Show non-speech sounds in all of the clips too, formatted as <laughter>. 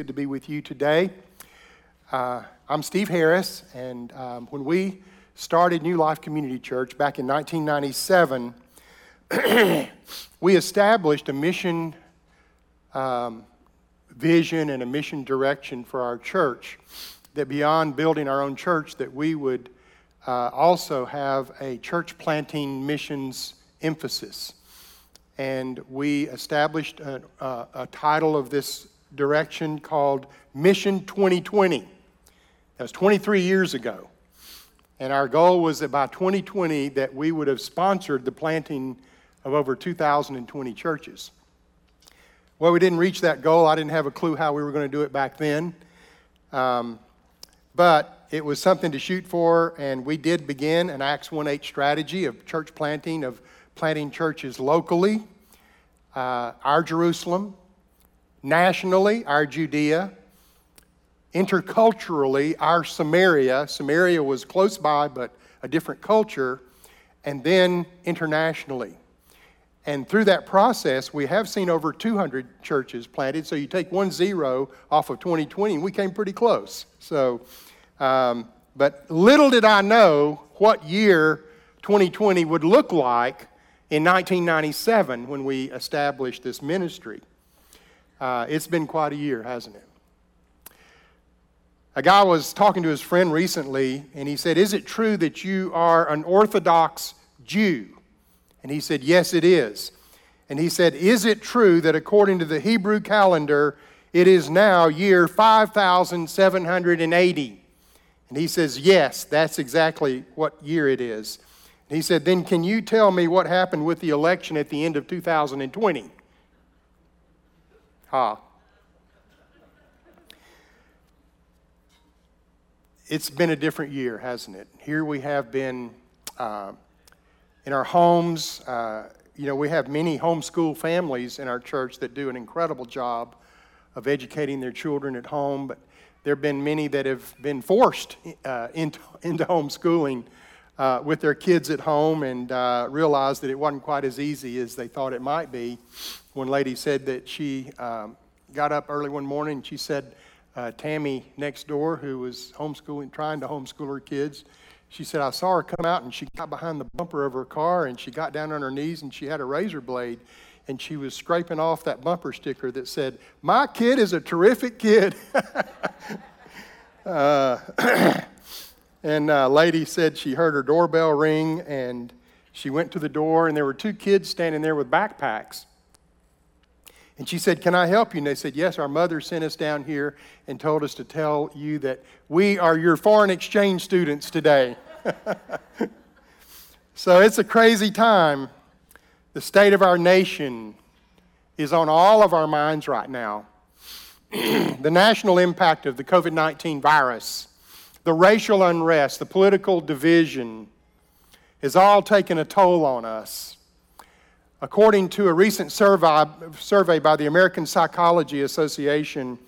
Good to be with you today. Uh, I'm Steve Harris, and um, when we started New Life Community Church back in 1997, <clears throat> we established a mission um, vision and a mission direction for our church that beyond building our own church, that we would uh, also have a church planting missions emphasis. And we established a, a, a title of this direction called Mission 2020. That was 23 years ago. And our goal was that by 2020 that we would have sponsored the planting of over 2,020 churches. Well, we didn't reach that goal. I didn't have a clue how we were going to do it back then. Um, but it was something to shoot for, and we did begin an Acts 1 8 strategy of church planting, of planting churches locally, uh, our Jerusalem, nationally, our Judea, interculturally, our Samaria. Samaria was close by, but a different culture, and then internationally. And through that process, we have seen over 200 churches planted. So you take one zero off of 2020, and we came pretty close. So, um, but little did I know what year 2020 would look like in 1997 when we established this ministry. Uh, it's been quite a year, hasn't it? A guy was talking to his friend recently, and he said, Is it true that you are an Orthodox Jew? And he said, Yes, it is. And he said, Is it true that according to the Hebrew calendar, it is now year 5780? And he says, Yes, that's exactly what year it is. And he said, Then can you tell me what happened with the election at the end of 2020? Ha. It's been a different year, hasn't it? Here we have been uh, in our homes. Uh, you know, we have many homeschool families in our church that do an incredible job of educating their children at home, but there have been many that have been forced uh, into, into homeschooling uh, with their kids at home and uh, realized that it wasn't quite as easy as they thought it might be. One lady said that she um, got up early one morning and she said, uh, Tammy next door, who was homeschooling, trying to homeschool her kids, she said, I saw her come out and she got behind the bumper of her car and she got down on her knees and she had a razor blade and she was scraping off that bumper sticker that said, My kid is a terrific kid. <laughs> uh, <clears throat> and a lady said she heard her doorbell ring and she went to the door and there were two kids standing there with backpacks. And she said, Can I help you? And they said, Yes, our mother sent us down here and told us to tell you that we are your foreign exchange students today. <laughs> so it's a crazy time. The state of our nation is on all of our minds right now. <clears throat> the national impact of the COVID 19 virus, the racial unrest, the political division has all taken a toll on us. According to a recent survey, survey by the American Psychology Association,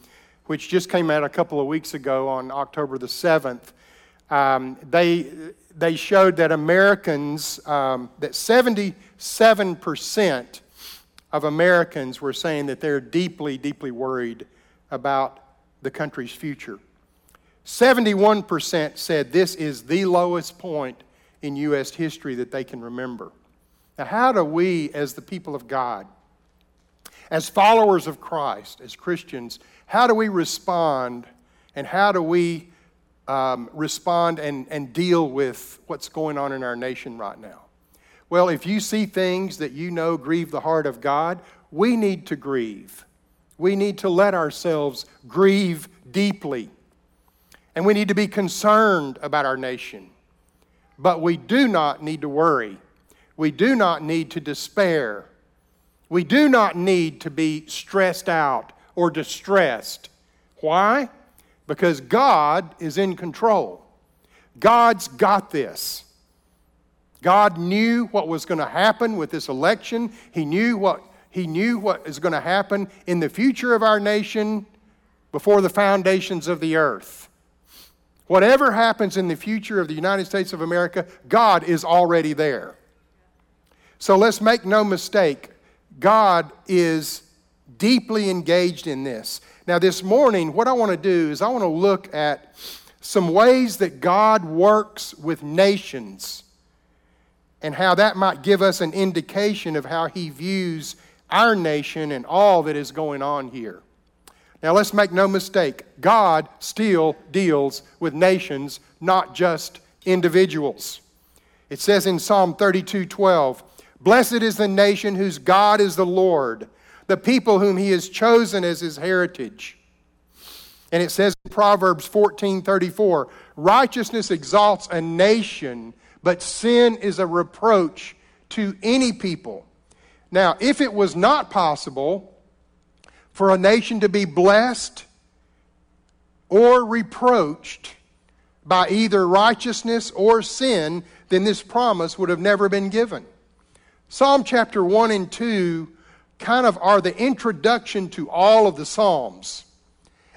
which just came out a couple of weeks ago on October the 7th, um, they, they showed that Americans, um, that 77% of Americans were saying that they're deeply, deeply worried about the country's future. 71% said this is the lowest point in U.S. history that they can remember. Now, how do we, as the people of God, as followers of Christ, as Christians, how do we respond and how do we um, respond and, and deal with what's going on in our nation right now? Well, if you see things that you know grieve the heart of God, we need to grieve. We need to let ourselves grieve deeply. And we need to be concerned about our nation. But we do not need to worry we do not need to despair. We do not need to be stressed out or distressed. Why? Because God is in control. God's got this. God knew what was going to happen with this election. He knew what he knew what is going to happen in the future of our nation before the foundations of the earth. Whatever happens in the future of the United States of America, God is already there. So let's make no mistake, God is deeply engaged in this. Now, this morning, what I want to do is I want to look at some ways that God works with nations and how that might give us an indication of how He views our nation and all that is going on here. Now, let's make no mistake God still deals with nations, not just individuals. It says in Psalm 32 12, Blessed is the nation whose God is the Lord, the people whom he has chosen as his heritage. And it says in Proverbs 14 34, Righteousness exalts a nation, but sin is a reproach to any people. Now, if it was not possible for a nation to be blessed or reproached by either righteousness or sin, then this promise would have never been given. Psalm chapter 1 and 2 kind of are the introduction to all of the Psalms.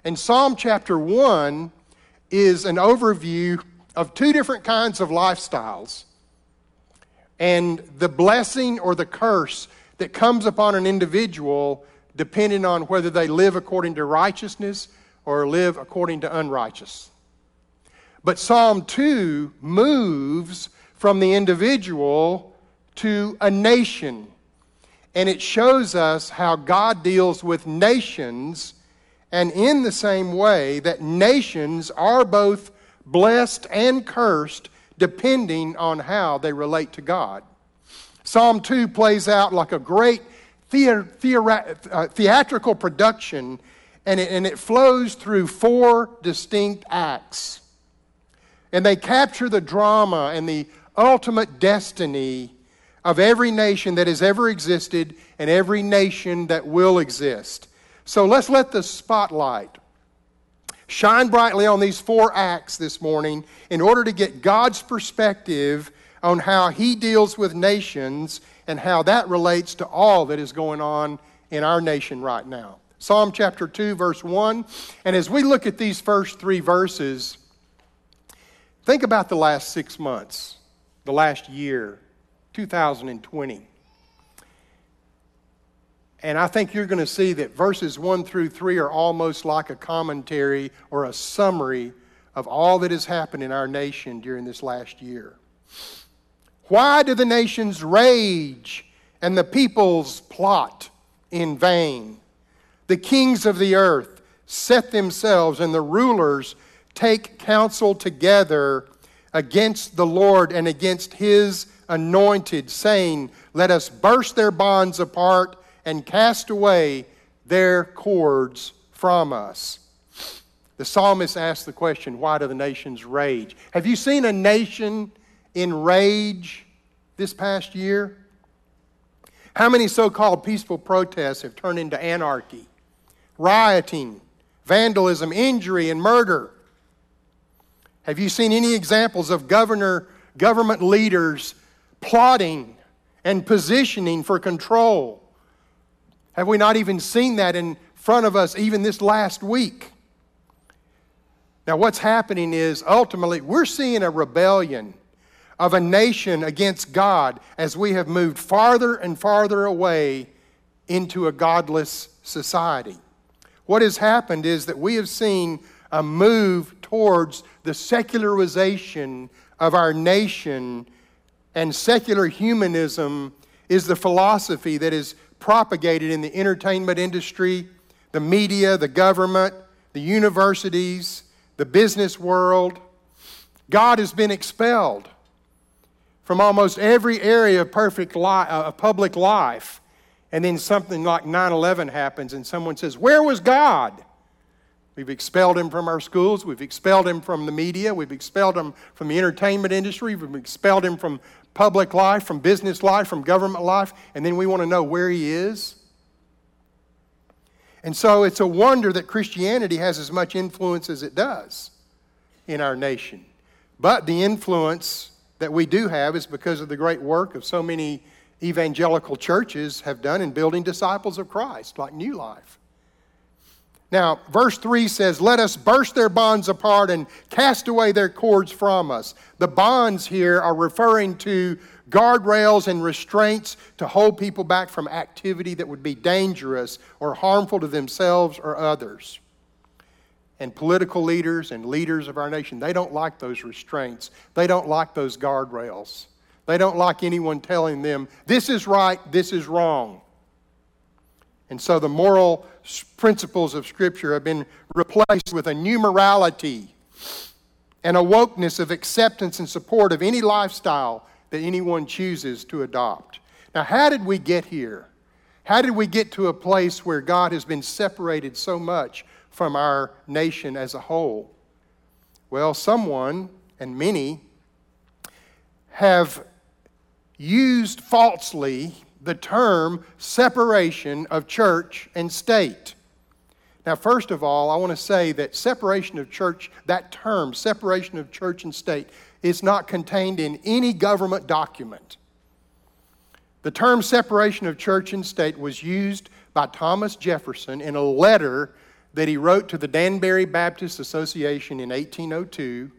And Psalm chapter 1 is an overview of two different kinds of lifestyles and the blessing or the curse that comes upon an individual depending on whether they live according to righteousness or live according to unrighteous. But Psalm 2 moves from the individual to a nation. And it shows us how God deals with nations, and in the same way that nations are both blessed and cursed depending on how they relate to God. Psalm 2 plays out like a great uh, theatrical production, and it, and it flows through four distinct acts. And they capture the drama and the ultimate destiny of every nation that has ever existed and every nation that will exist. So let's let the spotlight shine brightly on these four acts this morning in order to get God's perspective on how He deals with nations and how that relates to all that is going on in our nation right now. Psalm chapter 2, verse 1. And as we look at these first three verses, think about the last six months, the last year, 2020. And I think you're going to see that verses 1 through 3 are almost like a commentary or a summary of all that has happened in our nation during this last year. Why do the nations rage and the peoples plot in vain? The kings of the earth set themselves, and the rulers take counsel together against the Lord and against his anointed, saying, Let us burst their bonds apart and cast away their cords from us. The psalmist asked the question, Why do the nations rage? Have you seen a nation in rage this past year? How many so called peaceful protests have turned into anarchy, rioting, vandalism, injury, and murder? Have you seen any examples of governor, government leaders plotting and positioning for control? Have we not even seen that in front of us even this last week? Now, what's happening is ultimately we're seeing a rebellion of a nation against God as we have moved farther and farther away into a godless society. What has happened is that we have seen a move towards the secularization of our nation, and secular humanism is the philosophy that is propagated in the entertainment industry, the media, the government, the universities, the business world. God has been expelled from almost every area of perfect li- uh, of public life. And then something like 9 11 happens, and someone says, Where was God? We've expelled him from our schools. We've expelled him from the media. We've expelled him from the entertainment industry. We've expelled him from public life, from business life, from government life. And then we want to know where he is. And so it's a wonder that Christianity has as much influence as it does in our nation. But the influence that we do have is because of the great work of so many evangelical churches have done in building disciples of Christ, like New Life. Now, verse 3 says, Let us burst their bonds apart and cast away their cords from us. The bonds here are referring to guardrails and restraints to hold people back from activity that would be dangerous or harmful to themselves or others. And political leaders and leaders of our nation, they don't like those restraints. They don't like those guardrails. They don't like anyone telling them, this is right, this is wrong. And so the moral principles of Scripture have been replaced with a new morality and a wokeness of acceptance and support of any lifestyle that anyone chooses to adopt. Now, how did we get here? How did we get to a place where God has been separated so much from our nation as a whole? Well, someone, and many, have used falsely the term separation of church and state. Now, first of all, I want to say that separation of church, that term, separation of church and state, is not contained in any government document. The term separation of church and state was used by Thomas Jefferson in a letter that he wrote to the Danbury Baptist Association in 1802.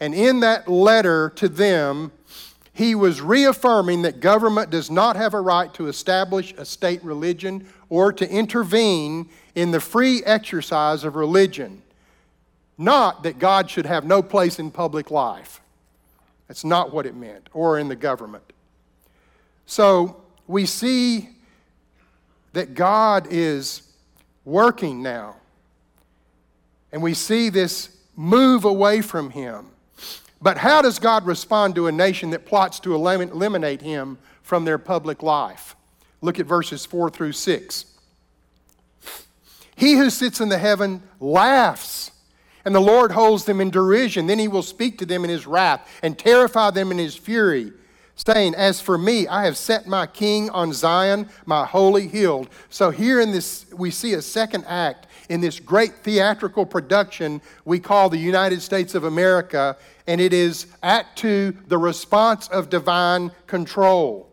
And in that letter to them, he was reaffirming that government does not have a right to establish a state religion or to intervene in the free exercise of religion. Not that God should have no place in public life. That's not what it meant, or in the government. So we see that God is working now. And we see this move away from Him. But how does God respond to a nation that plots to eliminate him from their public life? Look at verses 4 through 6. He who sits in the heaven laughs, and the Lord holds them in derision. Then he will speak to them in his wrath and terrify them in his fury, saying, As for me, I have set my king on Zion, my holy hill. So here in this, we see a second act in this great theatrical production we call the United States of America and it is Act 2, the response of divine control.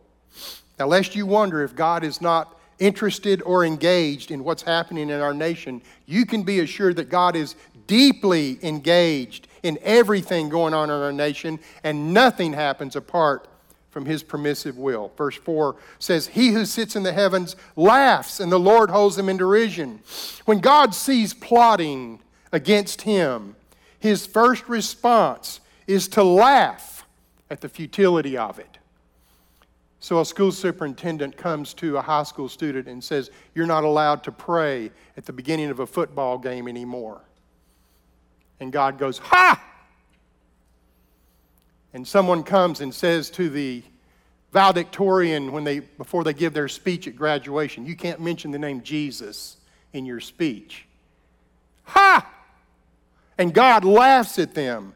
Now, lest you wonder if God is not interested or engaged in what's happening in our nation, you can be assured that God is deeply engaged in everything going on in our nation, and nothing happens apart from his permissive will. Verse 4 says, He who sits in the heavens laughs, and the Lord holds them in derision. When God sees plotting against him, his first response is to laugh at the futility of it. So a school superintendent comes to a high school student and says, You're not allowed to pray at the beginning of a football game anymore. And God goes, Ha! And someone comes and says to the valedictorian when they, before they give their speech at graduation, You can't mention the name Jesus in your speech. Ha! And God laughs at them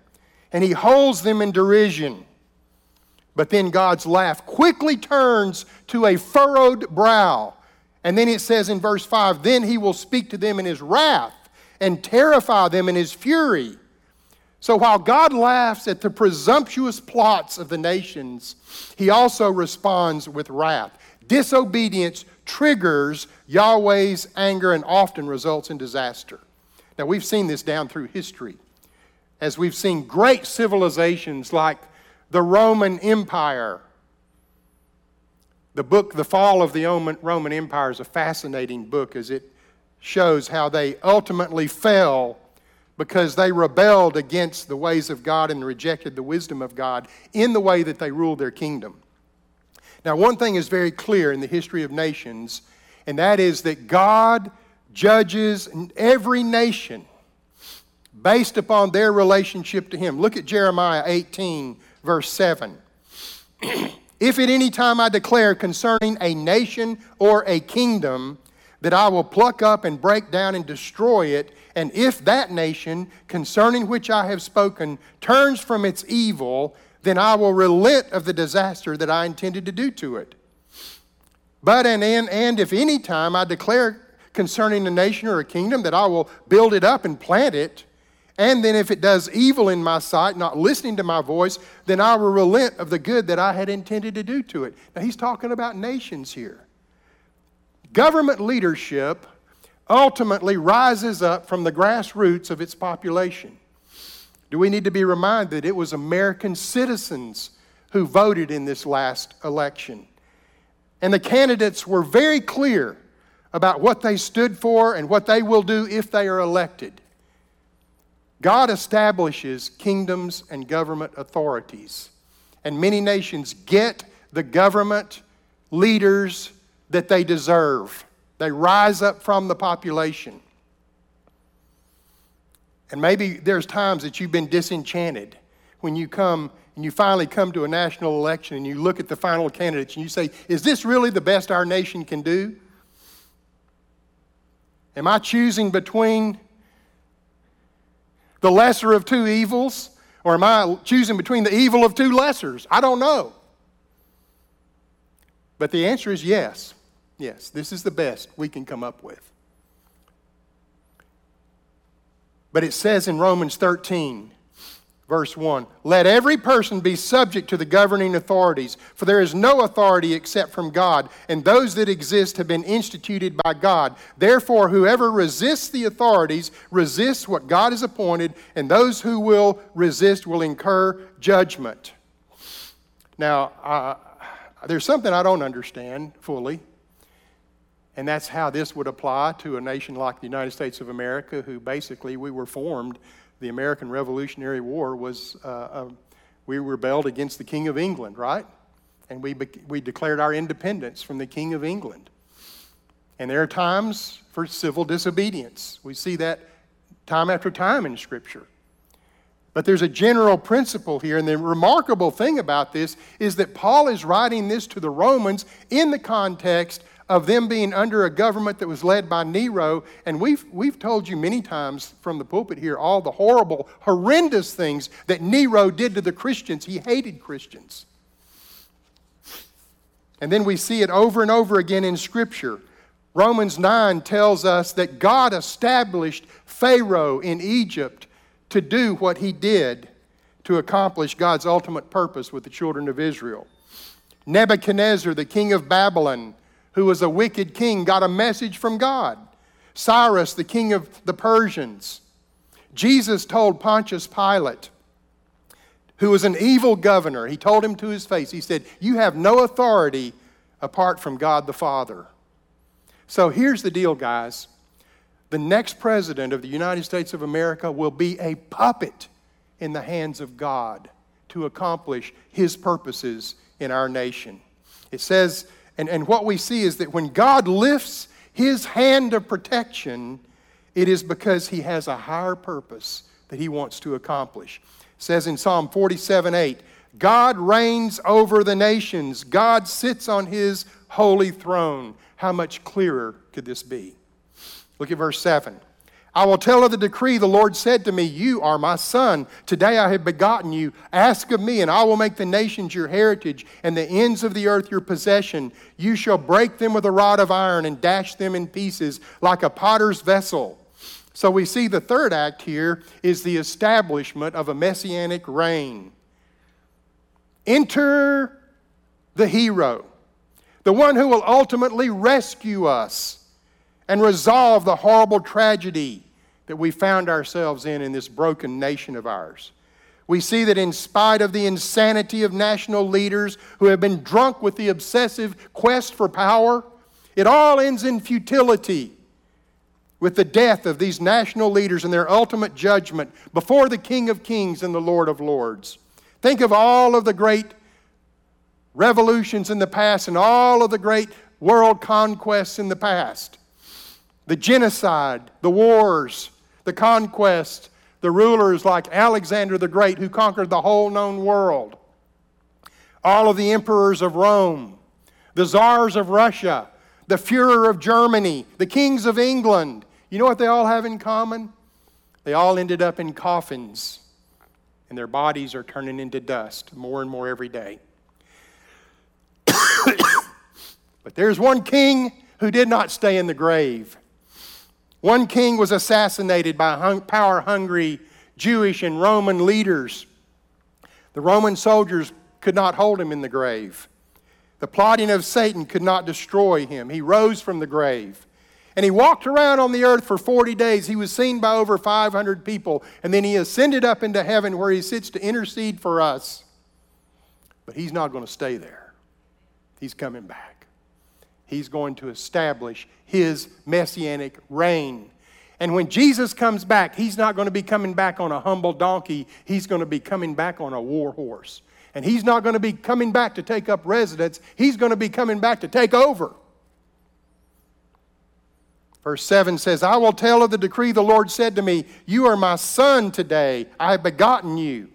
and he holds them in derision. But then God's laugh quickly turns to a furrowed brow. And then it says in verse 5 Then he will speak to them in his wrath and terrify them in his fury. So while God laughs at the presumptuous plots of the nations, he also responds with wrath. Disobedience triggers Yahweh's anger and often results in disaster. Now, we've seen this down through history as we've seen great civilizations like the Roman Empire. The book, The Fall of the Roman Empire, is a fascinating book as it shows how they ultimately fell because they rebelled against the ways of God and rejected the wisdom of God in the way that they ruled their kingdom. Now, one thing is very clear in the history of nations, and that is that God judges every nation based upon their relationship to Him. Look at Jeremiah 18, verse 7. <clears throat> if at any time I declare concerning a nation or a kingdom that I will pluck up and break down and destroy it, and if that nation concerning which I have spoken turns from its evil, then I will relent of the disaster that I intended to do to it. But and, and, and if any time I declare concerning a nation or a kingdom that I will build it up and plant it, and then if it does evil in my sight, not listening to my voice, then I will relent of the good that I had intended to do to it. Now he's talking about nations here. Government leadership ultimately rises up from the grassroots of its population. Do we need to be reminded that it was American citizens who voted in this last election? And the candidates were very clear about what they stood for and what they will do if they are elected. God establishes kingdoms and government authorities, and many nations get the government leaders that they deserve. They rise up from the population. And maybe there's times that you've been disenchanted when you come and you finally come to a national election and you look at the final candidates and you say, Is this really the best our nation can do? Am I choosing between the lesser of two evils? Or am I choosing between the evil of two lessers? I don't know. But the answer is yes. Yes, this is the best we can come up with. But it says in Romans 13, verse 1 Let every person be subject to the governing authorities, for there is no authority except from God, and those that exist have been instituted by God. Therefore, whoever resists the authorities resists what God has appointed, and those who will resist will incur judgment. Now, uh, there's something I don't understand fully. And that's how this would apply to a nation like the United States of America, who basically we were formed. The American Revolutionary War was, uh, uh, we rebelled against the King of England, right? And we, we declared our independence from the King of England. And there are times for civil disobedience. We see that time after time in Scripture. But there's a general principle here, and the remarkable thing about this is that Paul is writing this to the Romans in the context of them being under a government that was led by Nero. And we've, we've told you many times from the pulpit here all the horrible, horrendous things that Nero did to the Christians. He hated Christians. And then we see it over and over again in Scripture. Romans 9 tells us that God established Pharaoh in Egypt to do what he did to accomplish God's ultimate purpose with the children of Israel. Nebuchadnezzar, the king of Babylon, who was a wicked king, got a message from God. Cyrus, the king of the Persians. Jesus told Pontius Pilate, who was an evil governor, he told him to his face, he said, You have no authority apart from God the Father. So here's the deal, guys. The next president of the United States of America will be a puppet in the hands of God to accomplish his purposes in our nation. It says and, and what we see is that when God lifts his hand of protection, it is because he has a higher purpose that he wants to accomplish. It says in Psalm 47 8, God reigns over the nations, God sits on his holy throne. How much clearer could this be? Look at verse 7. I will tell of the decree the Lord said to me, You are my son. Today I have begotten you. Ask of me, and I will make the nations your heritage, and the ends of the earth your possession. You shall break them with a rod of iron and dash them in pieces like a potter's vessel. So we see the third act here is the establishment of a messianic reign. Enter the hero, the one who will ultimately rescue us and resolve the horrible tragedy that we found ourselves in in this broken nation of ours. We see that in spite of the insanity of national leaders who have been drunk with the obsessive quest for power, it all ends in futility with the death of these national leaders and their ultimate judgment before the King of Kings and the Lord of Lords. Think of all of the great revolutions in the past and all of the great world conquests in the past the genocide, the wars, the conquest, the rulers like Alexander the Great who conquered the whole known world, all of the emperors of Rome, the czars of Russia, the Fuhrer of Germany, the kings of England. You know what they all have in common? They all ended up in coffins, and their bodies are turning into dust more and more every day. <coughs> but there's one king who did not stay in the grave. One king was assassinated by power hungry Jewish and Roman leaders. The Roman soldiers could not hold him in the grave. The plotting of Satan could not destroy him. He rose from the grave. And he walked around on the earth for 40 days. He was seen by over 500 people. And then he ascended up into heaven where he sits to intercede for us. But he's not going to stay there, he's coming back. He's going to establish his messianic reign. And when Jesus comes back, he's not going to be coming back on a humble donkey, he's going to be coming back on a war horse. And he's not going to be coming back to take up residence, he's going to be coming back to take over. Verse 7 says, I will tell of the decree the Lord said to me, You are my son today, I have begotten you.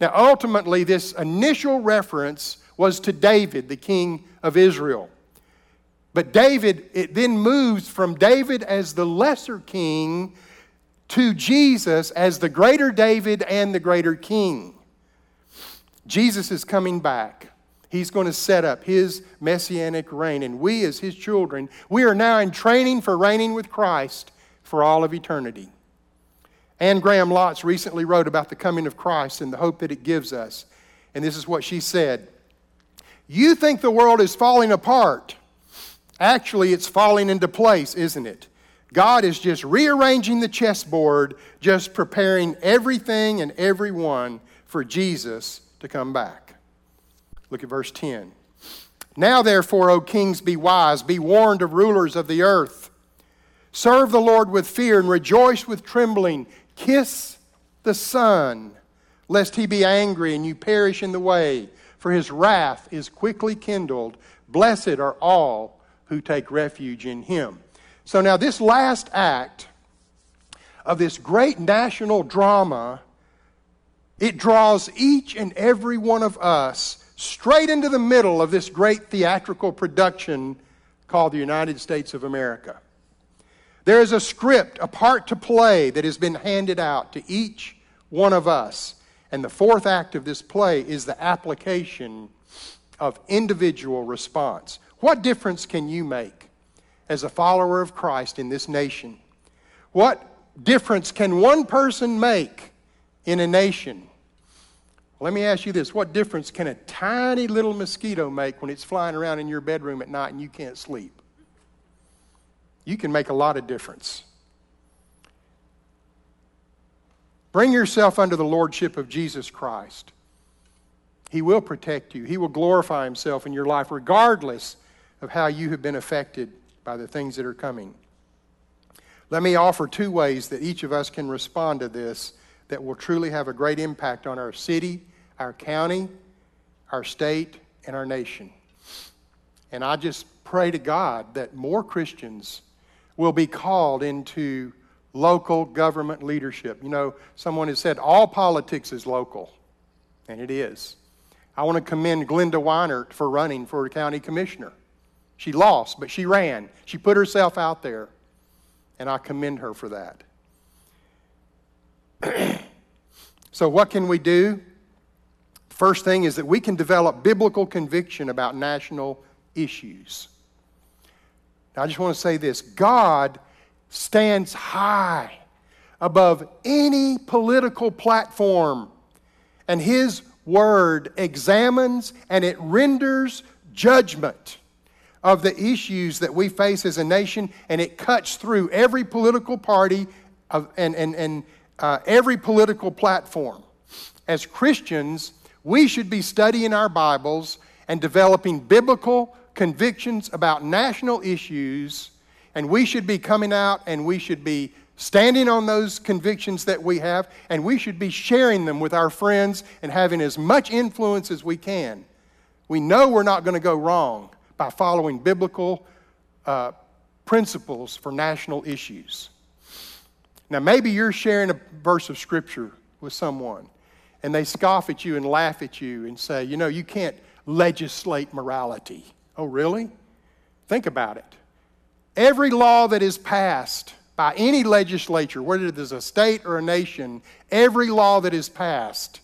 Now, ultimately, this initial reference was to David, the king of Israel. But David, it then moves from David as the lesser king to Jesus as the greater David and the greater king. Jesus is coming back. He's going to set up his messianic reign. And we, as his children, we are now in training for reigning with Christ for all of eternity. Anne Graham Lotz recently wrote about the coming of Christ and the hope that it gives us. And this is what she said You think the world is falling apart. Actually, it's falling into place, isn't it? God is just rearranging the chessboard, just preparing everything and everyone for Jesus to come back. Look at verse 10. Now, therefore, O kings, be wise, be warned of rulers of the earth. Serve the Lord with fear and rejoice with trembling. Kiss the Son, lest he be angry and you perish in the way, for his wrath is quickly kindled. Blessed are all who take refuge in him. So now, this last act of this great national drama, it draws each and every one of us straight into the middle of this great theatrical production called the United States of America. There is a script, a part to play that has been handed out to each one of us. And the fourth act of this play is the application of individual response. What difference can you make as a follower of Christ in this nation? What difference can one person make in a nation? Let me ask you this what difference can a tiny little mosquito make when it's flying around in your bedroom at night and you can't sleep? You can make a lot of difference. Bring yourself under the lordship of Jesus Christ. He will protect you, He will glorify Himself in your life, regardless of how you have been affected by the things that are coming. Let me offer two ways that each of us can respond to this that will truly have a great impact on our city, our county, our state, and our nation. And I just pray to God that more Christians will be called into local government leadership. You know, someone has said all politics is local, and it is. I want to commend Glenda Weinert for running for county commissioner. She lost, but she ran. She put herself out there, and I commend her for that. <clears throat> so, what can we do? First thing is that we can develop biblical conviction about national issues. Now, I just want to say this God stands high above any political platform, and His word examines and it renders judgment of the issues that we face as a nation, and it cuts through every political party of, and, and, and uh, every political platform. As Christians, we should be studying our Bibles and developing biblical convictions about national issues, and we should be coming out and we should be standing on those convictions that we have, and we should be sharing them with our friends and having as much influence as we can. We know we're not going to go wrong by following biblical uh, principles for national issues. Now, maybe you're sharing a verse of Scripture with someone, and they scoff at you and laugh at you and say, you know, you can't legislate morality. Oh, really? Think about it. Every law that is passed by any legislature, whether it is a state or a nation, every law that is passed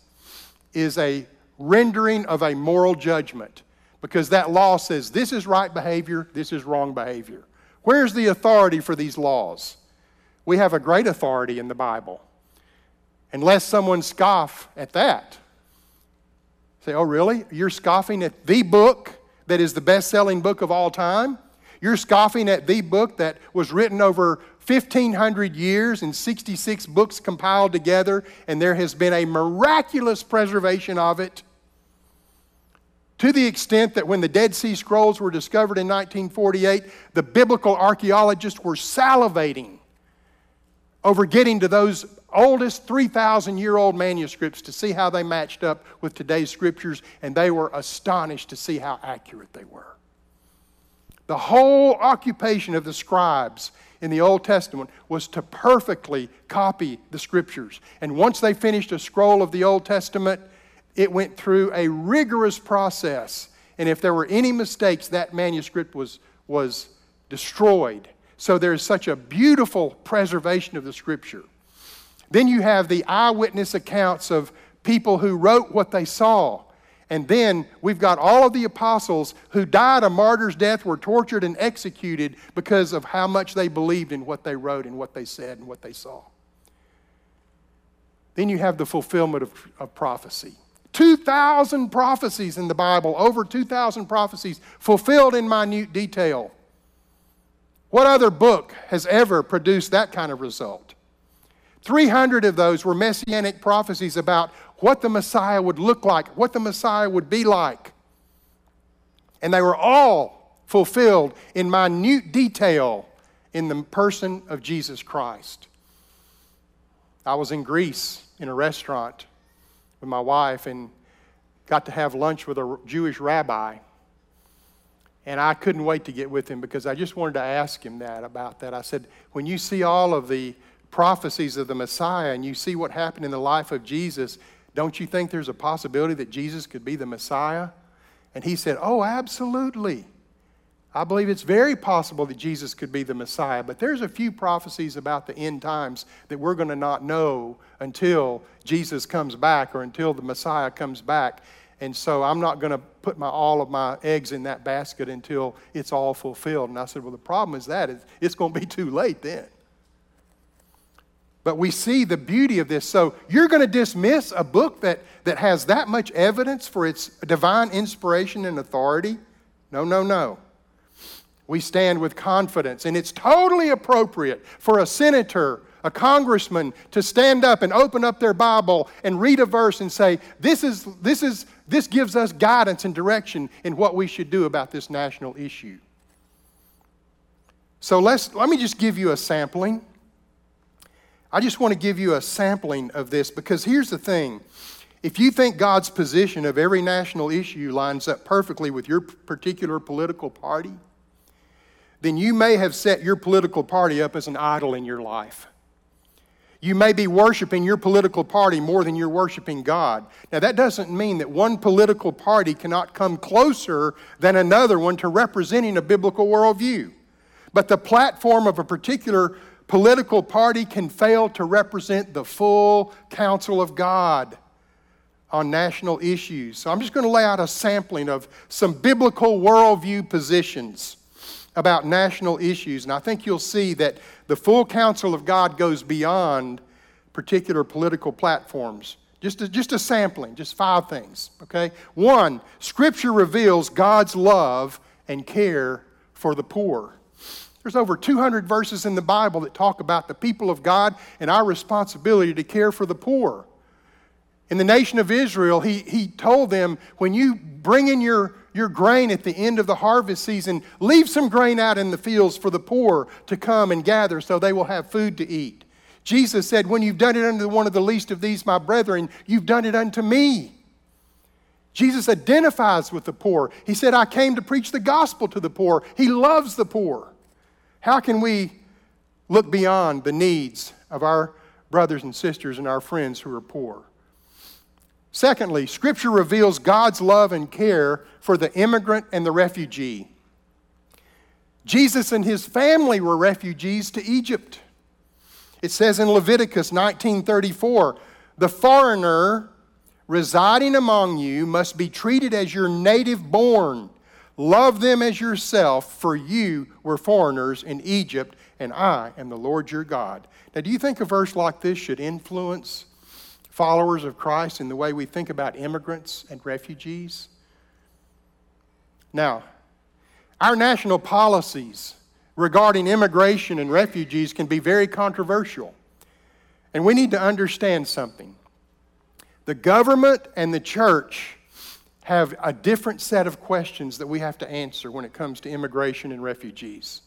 is a rendering of a moral judgment because that law says this is right behavior, this is wrong behavior. Where's the authority for these laws? We have a great authority in the Bible. Unless someone scoff at that. Say, oh, really? You're scoffing at the book that is the best selling book of all time? You're scoffing at the book that was written over 1,500 years and 66 books compiled together, and there has been a miraculous preservation of it. To the extent that when the Dead Sea Scrolls were discovered in 1948, the biblical archaeologists were salivating over getting to those oldest 3,000 year old manuscripts to see how they matched up with today's scriptures, and they were astonished to see how accurate they were. The whole occupation of the scribes in the Old Testament was to perfectly copy the scriptures. And once they finished a scroll of the Old Testament, it went through a rigorous process. And if there were any mistakes, that manuscript was, was destroyed. So there's such a beautiful preservation of the scripture. Then you have the eyewitness accounts of people who wrote what they saw. And then we've got all of the apostles who died a martyr's death, were tortured and executed because of how much they believed in what they wrote and what they said and what they saw. Then you have the fulfillment of, of prophecy. 2,000 prophecies in the Bible, over 2,000 prophecies fulfilled in minute detail. What other book has ever produced that kind of result? 300 of those were messianic prophecies about what the Messiah would look like, what the Messiah would be like. And they were all fulfilled in minute detail in the person of Jesus Christ. I was in Greece in a restaurant with my wife and got to have lunch with a Jewish rabbi. And I couldn't wait to get with him because I just wanted to ask him that about that. I said, when you see all of the prophecies of the Messiah and you see what happened in the life of Jesus, don't you think there's a possibility that Jesus could be the Messiah? And he said, Oh, absolutely. I believe it's very possible that Jesus could be the Messiah, but there's a few prophecies about the end times that we're going to not know until Jesus comes back or until the Messiah comes back. And so I'm not going to put my, all of my eggs in that basket until it's all fulfilled. And I said, Well, the problem is that it's going to be too late then. But we see the beauty of this. So you're going to dismiss a book that, that has that much evidence for its divine inspiration and authority? No, no, no. We stand with confidence, and it's totally appropriate for a senator, a congressman, to stand up and open up their Bible and read a verse and say, This, is, this, is, this gives us guidance and direction in what we should do about this national issue. So let's, let me just give you a sampling. I just want to give you a sampling of this because here's the thing. If you think God's position of every national issue lines up perfectly with your particular political party, then you may have set your political party up as an idol in your life. You may be worshiping your political party more than you're worshiping God. Now, that doesn't mean that one political party cannot come closer than another one to representing a biblical worldview. But the platform of a particular political party can fail to represent the full counsel of God on national issues. So I'm just going to lay out a sampling of some biblical worldview positions about national issues. And I think you'll see that the full counsel of God goes beyond particular political platforms. Just a, just a sampling, just five things, okay? One, Scripture reveals God's love and care for the poor. There's over 200 verses in the Bible that talk about the people of God and our responsibility to care for the poor. In the nation of Israel, he, he told them, when you bring in your, your grain at the end of the harvest season, leave some grain out in the fields for the poor to come and gather so they will have food to eat. Jesus said, When you've done it unto one of the least of these, my brethren, you've done it unto me. Jesus identifies with the poor. He said, I came to preach the gospel to the poor. He loves the poor. How can we look beyond the needs of our brothers and sisters and our friends who are poor? Secondly, Scripture reveals God's love and care for the immigrant and the refugee. Jesus and his family were refugees to Egypt. It says in Leviticus 19:34, "The foreigner residing among you must be treated as your native born Love them as yourself, for you were foreigners in Egypt, and I am the Lord your God. Now, do you think a verse like this should influence followers of Christ in the way we think about immigrants and refugees? Now, Our national policies regarding immigration and refugees can be very controversial. And we need to understand something. The government and the church have a different set of questions that we have to answer when it comes to immigration and refugees.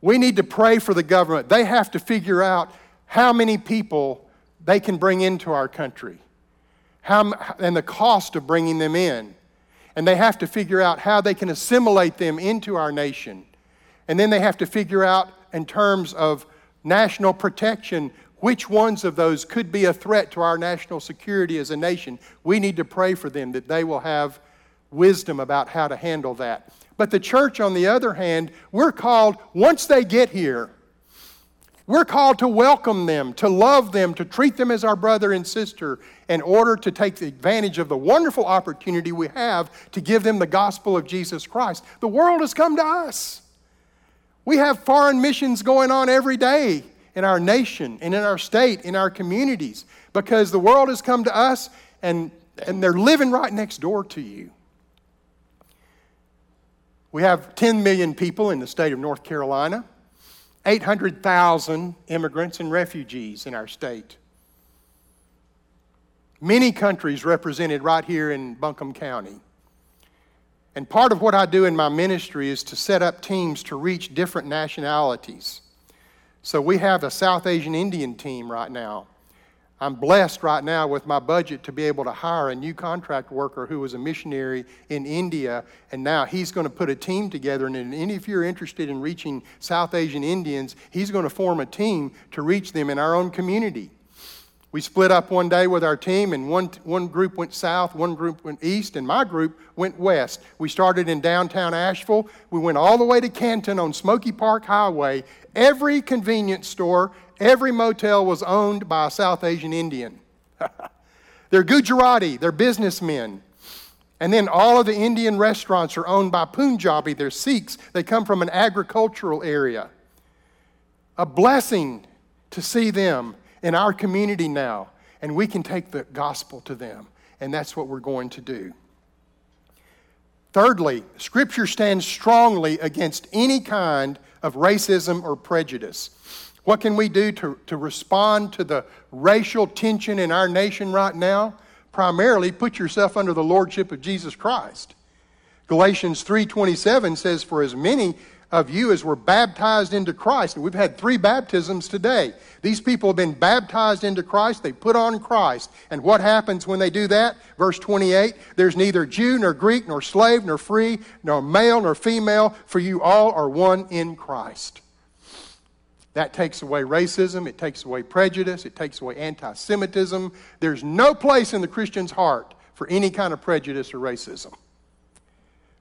We need to pray for the government. They have to figure out how many people they can bring into our country how, and the cost of bringing them in. And they have to figure out how they can assimilate them into our nation. And then they have to figure out, in terms of national protection, which ones of those could be a threat to our national security as a nation. We need to pray for them that they will have wisdom about how to handle that. But the church, on the other hand, we're called, once they get here, we're called to welcome them, to love them, to treat them as our brother and sister in order to take advantage of the wonderful opportunity we have to give them the gospel of Jesus Christ. The world has come to us. We have foreign missions going on every day in our nation and in our state, in our communities, because the world has come to us and, and they're living right next door to you. We have 10 million people in the state of North Carolina, 800,000 immigrants and refugees in our state. Many countries represented right here in Buncombe County. And part of what I do in my ministry is to set up teams to reach different nationalities. So we have a South Asian Indian team right now. I'm blessed right now with my budget to be able to hire a new contract worker who was a missionary in India, and now he's going to put a team together. And if you're interested in reaching South Asian Indians, he's going to form a team to reach them in our own community. We split up one day with our team, and one, one group went south, one group went east, and my group went west. We started in downtown Asheville. We went all the way to Canton on Smoky Park Highway. Every convenience store, every motel was owned by a South Asian Indian. <laughs> they're Gujarati, they're businessmen. And then all of the Indian restaurants are owned by Punjabi, they're Sikhs. They come from an agricultural area. A blessing to see them in our community now, and we can take the gospel to them. And that's what we're going to do. Thirdly, Scripture stands strongly against any kind of racism or prejudice. What can we do to, to respond to the racial tension in our nation right now? Primarily, put yourself under the lordship of Jesus Christ. Galatians 3:27 says for as many of you as were baptized into Christ. And we've had three baptisms today. These people have been baptized into Christ. They put on Christ. And what happens when they do that? Verse 28 There's neither Jew nor Greek nor slave nor free nor male nor female, for you all are one in Christ. That takes away racism, it takes away prejudice, it takes away anti Semitism. There's no place in the Christian's heart for any kind of prejudice or racism.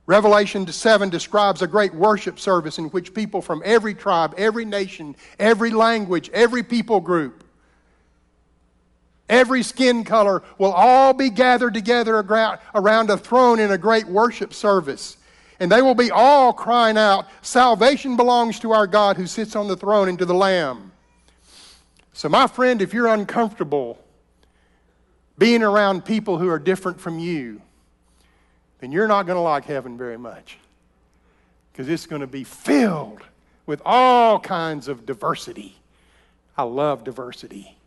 Revelation 7 describes a great worship service in which people from every tribe, every nation, every language, every people group, every skin color will all be gathered together around a throne in a great worship service. And they will be all crying out, Salvation belongs to our God who sits on the throne and to the Lamb. So, my friend, if you're uncomfortable being around people who are different from you, then you're not going to like heaven very much because it's going to be filled with all kinds of diversity. I love diversity.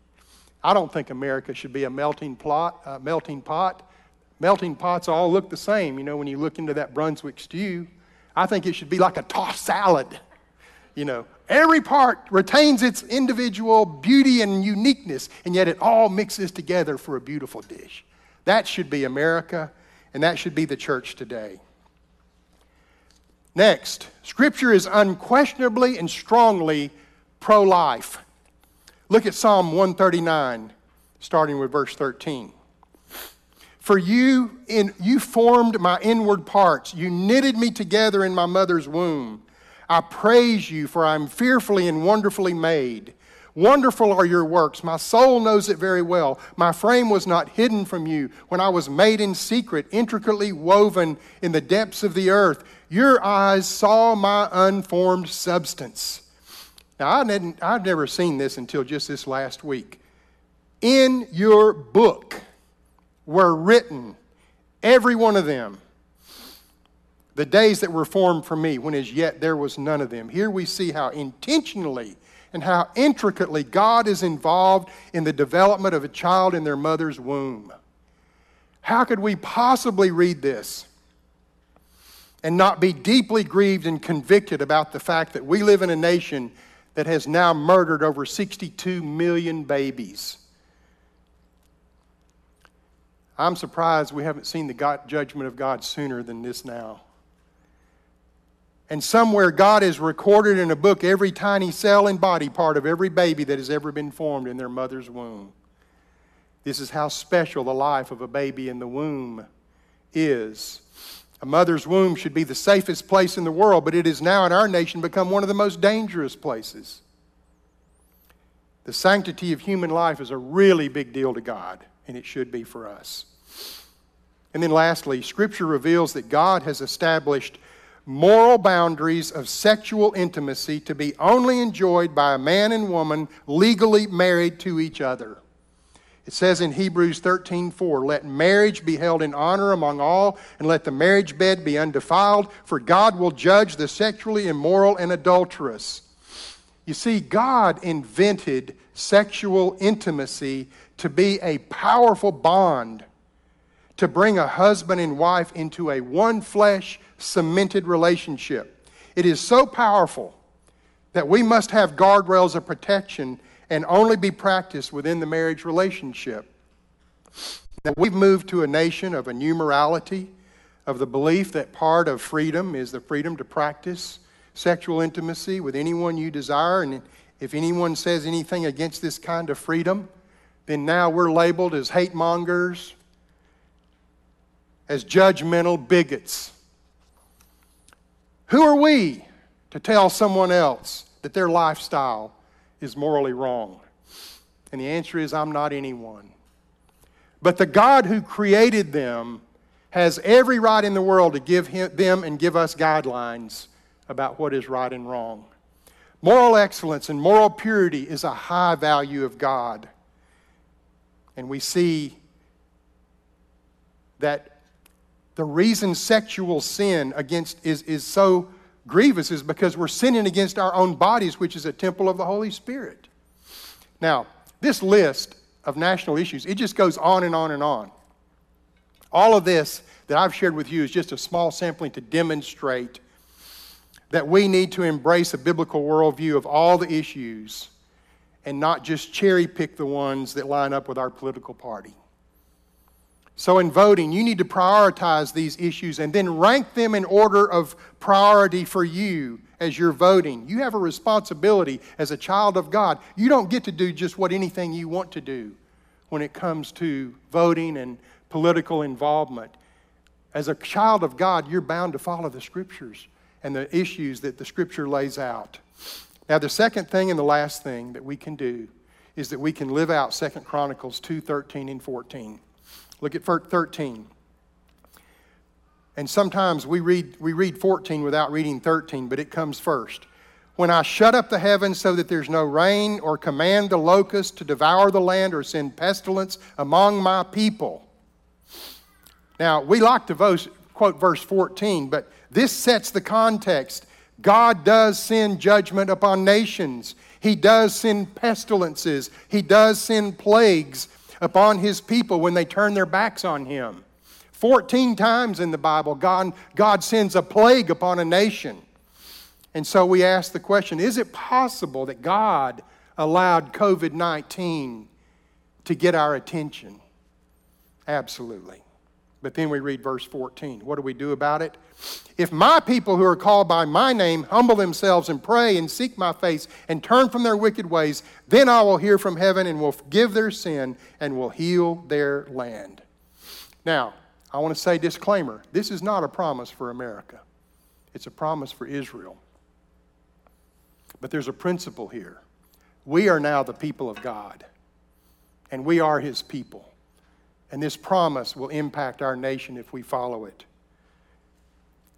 I don't think America should be a melting plot, a melting pot. Melting pots all look the same, you know, when you look into that Brunswick stew. I think it should be like a tossed salad. You know, every part retains its individual beauty and uniqueness, and yet it all mixes together for a beautiful dish. That should be America and that should be the church today. Next, Scripture is unquestionably and strongly pro life. Look at Psalm 139, starting with verse 13. For you, in, you formed my inward parts, you knitted me together in my mother's womb. I praise you, for I am fearfully and wonderfully made. Wonderful are your works. My soul knows it very well. My frame was not hidden from you when I was made in secret, intricately woven in the depths of the earth. Your eyes saw my unformed substance. Now, I hadn't, I'd never seen this until just this last week. In your book were written, every one of them, the days that were formed for me, when as yet there was none of them. Here we see how intentionally and how intricately God is involved in the development of a child in their mother's womb. How could we possibly read this and not be deeply grieved and convicted about the fact that we live in a nation that has now murdered over 62 million babies? I'm surprised we haven't seen the God, judgment of God sooner than this now. And somewhere God has recorded in a book every tiny cell and body part of every baby that has ever been formed in their mother's womb. This is how special the life of a baby in the womb is. A mother's womb should be the safest place in the world, but it has now in our nation become one of the most dangerous places. The sanctity of human life is a really big deal to God, and it should be for us. And then lastly, Scripture reveals that God has established moral boundaries of sexual intimacy to be only enjoyed by a man and woman legally married to each other. It says in Hebrews 13:4, "Let marriage be held in honor among all, and let the marriage bed be undefiled, for God will judge the sexually immoral and adulterous." You see, God invented sexual intimacy to be a powerful bond to bring a husband and wife into a one flesh cemented relationship. It is so powerful that we must have guardrails of protection and only be practiced within the marriage relationship. Now, we've moved to a nation of a new morality, of the belief that part of freedom is the freedom to practice sexual intimacy with anyone you desire. And if anyone says anything against this kind of freedom, then now we're labeled as hate mongers, as judgmental bigots. Who are we to tell someone else that their lifestyle is morally wrong? And the answer is I'm not anyone. But the God who created them has every right in the world to give him, them and give us guidelines about what is right and wrong. Moral excellence and moral purity is a high value of God. And we see that the reason sexual sin against is, is so grievous is because we're sinning against our own bodies, which is a temple of the Holy Spirit. Now, this list of national issues, it just goes on and on and on. All of this that I've shared with you is just a small sampling to demonstrate that we need to embrace a biblical worldview of all the issues and not just cherry pick the ones that line up with our political party. So, in voting, you need to prioritize these issues and then rank them in order of priority for you as you're voting. You have a responsibility as a child of God. You don't get to do just what anything you want to do when it comes to voting and political involvement. As a child of God, you're bound to follow the scriptures and the issues that the scripture lays out. Now, the second thing and the last thing that we can do is that we can live out Second Chronicles 2 13 and 14. Look at 13. And sometimes we read, we read 14 without reading 13, but it comes first. When I shut up the heavens so that there's no rain, or command the locust to devour the land, or send pestilence among my people. Now, we like to vote, quote verse 14, but this sets the context. God does send judgment upon nations, He does send pestilences, He does send plagues upon his people when they turn their backs on him. 14 times in the Bible, God, God sends a plague upon a nation. And so we ask the question is it possible that God allowed COVID 19 to get our attention? Absolutely. But then we read verse 14. What do we do about it? If my people who are called by my name humble themselves and pray and seek my face and turn from their wicked ways, then I will hear from heaven and will forgive their sin and will heal their land. Now, I want to say disclaimer this is not a promise for America, it's a promise for Israel. But there's a principle here. We are now the people of God, and we are his people. And this promise will impact our nation if we follow it.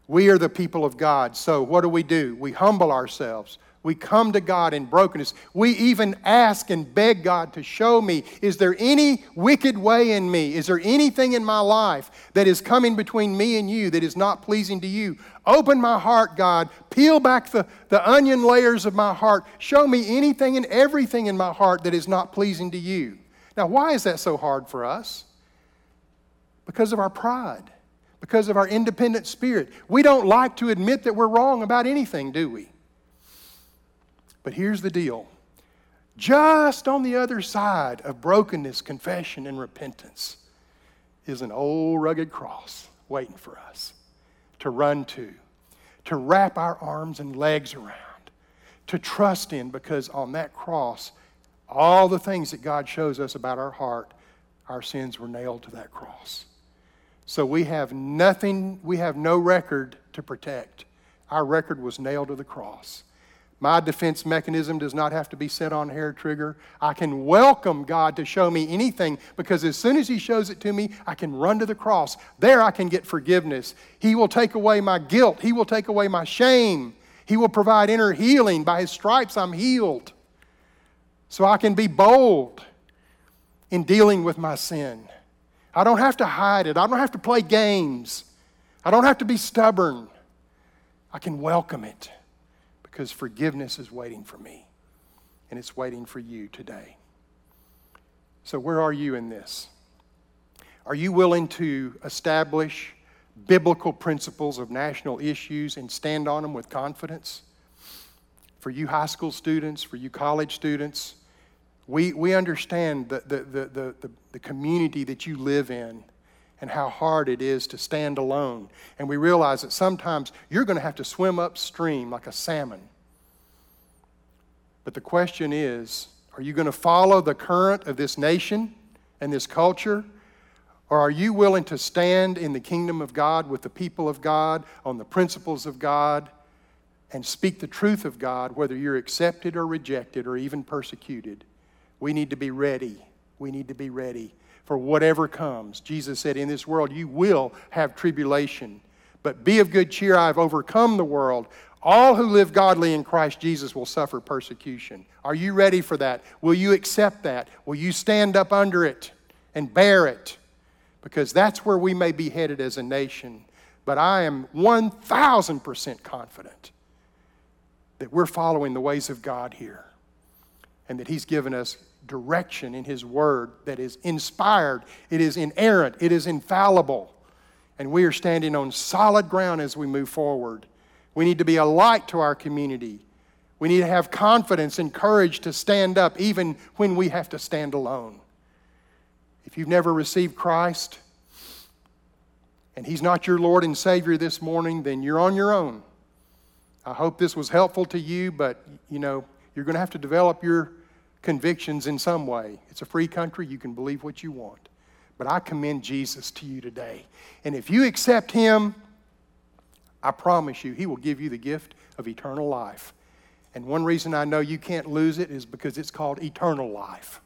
We are the people of God. So, what do we do? We humble ourselves. We come to God in brokenness. We even ask and beg God to show me is there any wicked way in me? Is there anything in my life that is coming between me and you that is not pleasing to you? Open my heart, God. Peel back the, the onion layers of my heart. Show me anything and everything in my heart that is not pleasing to you. Now, why is that so hard for us? Because of our pride, because of our independent spirit. We don't like to admit that we're wrong about anything, do we? But here's the deal just on the other side of brokenness, confession, and repentance is an old rugged cross waiting for us to run to, to wrap our arms and legs around, to trust in, because on that cross, all the things that God shows us about our heart, our sins were nailed to that cross. So we have nothing, we have no record to protect. Our record was nailed to the cross. My defense mechanism does not have to be set on hair trigger. I can welcome God to show me anything because as soon as He shows it to me, I can run to the cross. There I can get forgiveness. He will take away my guilt, He will take away my shame. He will provide inner healing. By His stripes, I'm healed. So I can be bold in dealing with my sin. I don't have to hide it, I don't have to play games, I don't have to be stubborn. I can welcome it because forgiveness is waiting for me and it's waiting for you today. So, where are you in this? Are you willing to establish biblical principles of national issues and stand on them with confidence? For you high school students, for you college students, we, we understand the, the, the, the, the community that you live in and how hard it is to stand alone. And we realize that sometimes you're going to have to swim upstream like a salmon. But the question is are you going to follow the current of this nation and this culture? Or are you willing to stand in the kingdom of God with the people of God on the principles of God and speak the truth of God, whether you're accepted or rejected or even persecuted? We need to be ready. We need to be ready for whatever comes. Jesus said, In this world you will have tribulation, but be of good cheer. I've overcome the world. All who live godly in Christ Jesus will suffer persecution. Are you ready for that? Will you accept that? Will you stand up under it and bear it? Because that's where we may be headed as a nation. But I am 1,000% confident that we're following the ways of God here and that He's given us direction in His Word that is inspired, it is inerrant, it is infallible. And we are standing on solid ground as we move forward. We need to be a light to our community. We need to have confidence and courage to stand up even when we have to stand alone. If you've never received Christ and He's not your Lord and Savior this morning, then you're on your own. I hope this was helpful to you, but you know, you're going to have to develop your convictions in some way. It's a free country, you can believe what you want. But I commend Jesus to you today. And if you accept Him, I promise you, He will give you the gift of eternal life. And one reason I know you can't lose it is because it's called eternal life,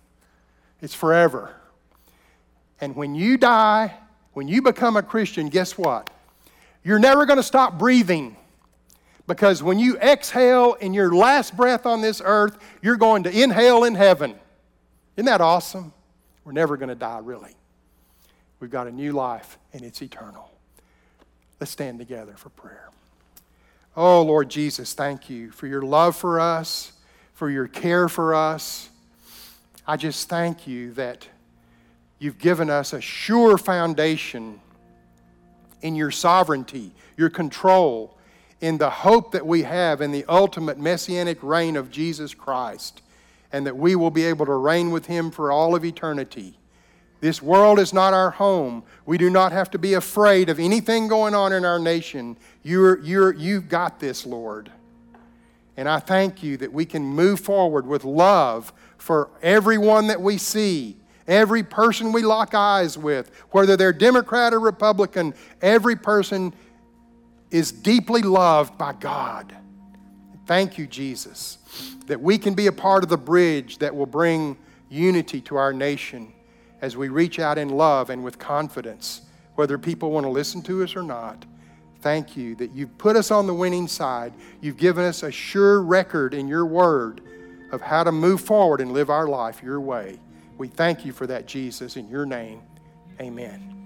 it's forever. And when you die, when you become a Christian, guess what? You're never going to stop breathing. Because when you exhale in your last breath on this earth, you're going to inhale in heaven. Isn't that awesome? We're never going to die, really. We've got a new life, and it's eternal. Let's stand together for prayer. Oh, Lord Jesus, thank you for your love for us, for your care for us. I just thank you that you've given us a sure foundation in your sovereignty, your control, in the hope that we have in the ultimate messianic reign of Jesus Christ, and that we will be able to reign with him for all of eternity. This world is not our home. We do not have to be afraid of anything going on in our nation. You're, you're, you've got this, Lord. And I thank you that we can move forward with love for everyone that we see, every person we lock eyes with, whether they're Democrat or Republican, every person is deeply loved by God. Thank you, Jesus, that we can be a part of the bridge that will bring unity to our nation as we reach out in love and with confidence, whether people want to listen to us or not. Thank you that you've put us on the winning side. You've given us a sure record in your word of how to move forward and live our life your way. We thank you for that, Jesus. In your name, amen.